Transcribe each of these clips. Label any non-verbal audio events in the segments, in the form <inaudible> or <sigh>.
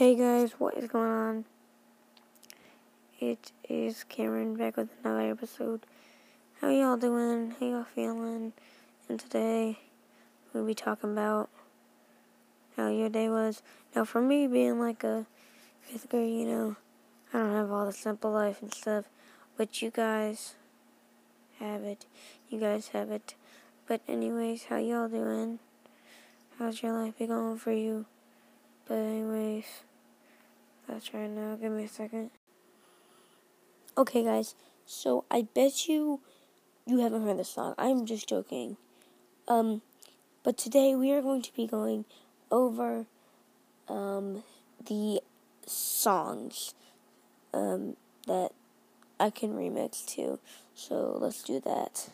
Hey guys, what is going on? It is Cameron back with another episode. How y'all doing? How y'all feeling? And today we'll be talking about how your day was. Now, for me, being like a fifth grade, you know, I don't have all the simple life and stuff, but you guys have it. You guys have it. But anyways, how y'all doing? How's your life be going for you? But anyways, that's right now. Give me a second. Okay, guys. So I bet you you haven't heard the song. I'm just joking. Um, but today we are going to be going over um the songs um that I can remix to. So let's do that.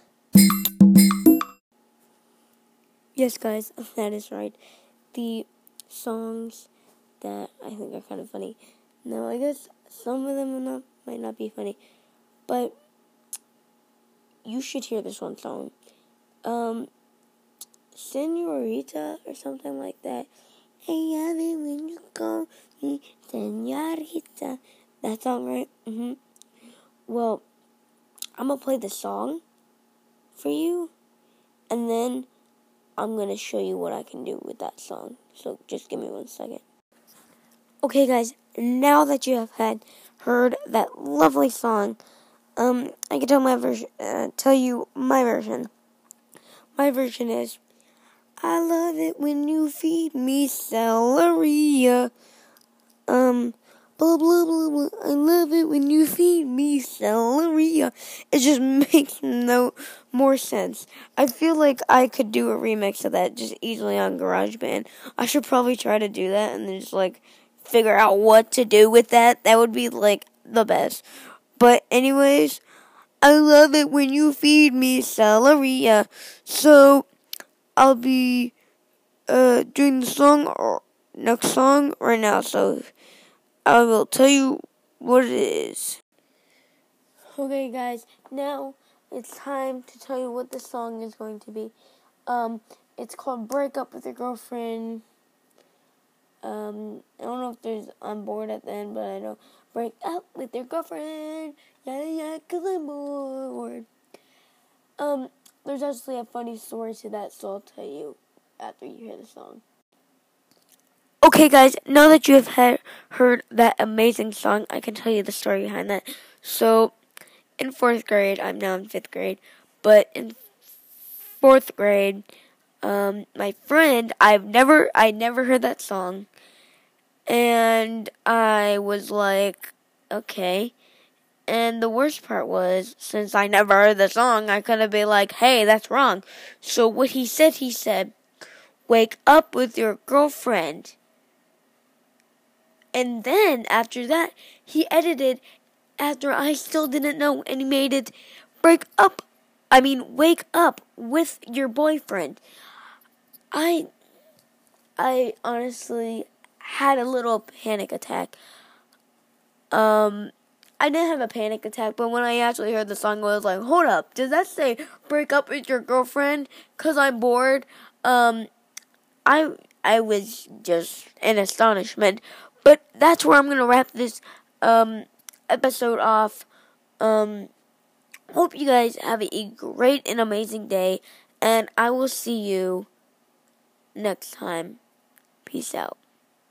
Yes, guys, <laughs> that is right. The songs that I think are kind of funny. Now, I guess some of them not, might not be funny, but you should hear this one song. Um, Senorita or something like that. Hey, when you call me Senorita. That song, right? Mm-hmm. Well, I'm gonna play the song for you, and then I'm going to show you what I can do with that song. So just give me one second. Okay, guys, now that you have had heard that lovely song, um, I can tell my version, uh, tell you my version. My version is, I love it when you feed me celery. Um, blah blah blah blah. I love it when you feed me celery. It just <laughs> makes no more sense. I feel like I could do a remix of that just easily on GarageBand. I should probably try to do that and then just like figure out what to do with that. That would be like the best. But anyways, I love it when you feed me celery. So I'll be uh doing the song or next song right now. So I will tell you what it is. Okay, guys, now it's time to tell you what the song is going to be. Um, it's called "Break Up with Your Girlfriend." Um, know if there's on board at the end, but I know break up with your girlfriend. Yeah, yeah, cause I'm bored. Um, there's actually a funny story to that, so I'll tell you after you hear the song. Okay, guys, now that you have heard that amazing song, I can tell you the story behind that. So, in fourth grade, I'm now in fifth grade, but in fourth grade, um, my friend, I've never, I never heard that song, and I was like, okay. And the worst part was, since I never heard the song, I couldn't be like, hey, that's wrong. So what he said, he said, wake up with your girlfriend. And then after that, he edited after I still didn't know and he made it break up. I mean, wake up with your boyfriend. I I honestly had a little panic attack. Um I didn't have a panic attack, but when I actually heard the song, I was like, "Hold up, does that say break up with your girlfriend?" Cause I'm bored. Um, I I was just in astonishment. But that's where I'm gonna wrap this um, episode off. Um, hope you guys have a great and amazing day, and I will see you next time. Peace out.